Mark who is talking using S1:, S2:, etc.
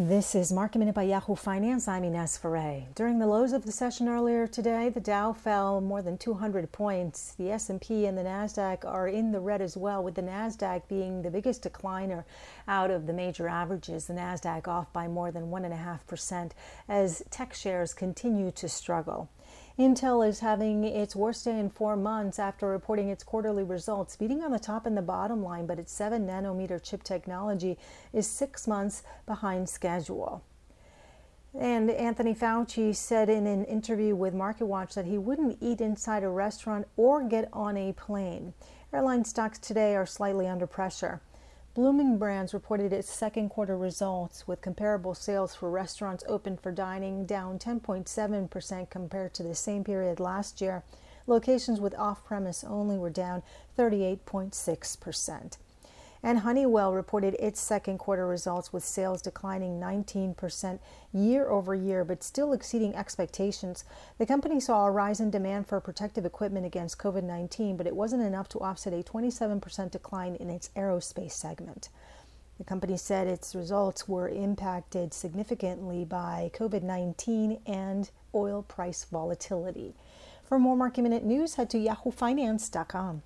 S1: This is Market Minute by Yahoo Finance. I'm Ines Ferre. During the lows of the session earlier today, the Dow fell more than 200 points. The S&P and the Nasdaq are in the red as well, with the Nasdaq being the biggest decliner out of the major averages. The Nasdaq off by more than one and a half percent as tech shares continue to struggle. Intel is having its worst day in four months after reporting its quarterly results, beating on the top and the bottom line, but its 7 nanometer chip technology is six months behind schedule. And Anthony Fauci said in an interview with MarketWatch that he wouldn't eat inside a restaurant or get on a plane. Airline stocks today are slightly under pressure. Bloomin' Brands reported its second quarter results with comparable sales for restaurants open for dining down 10.7% compared to the same period last year. Locations with off premise only were down 38.6%. And Honeywell reported its second quarter results with sales declining 19% year over year, but still exceeding expectations. The company saw a rise in demand for protective equipment against COVID 19, but it wasn't enough to offset a 27% decline in its aerospace segment. The company said its results were impacted significantly by COVID 19 and oil price volatility. For more market minute news, head to yahoofinance.com.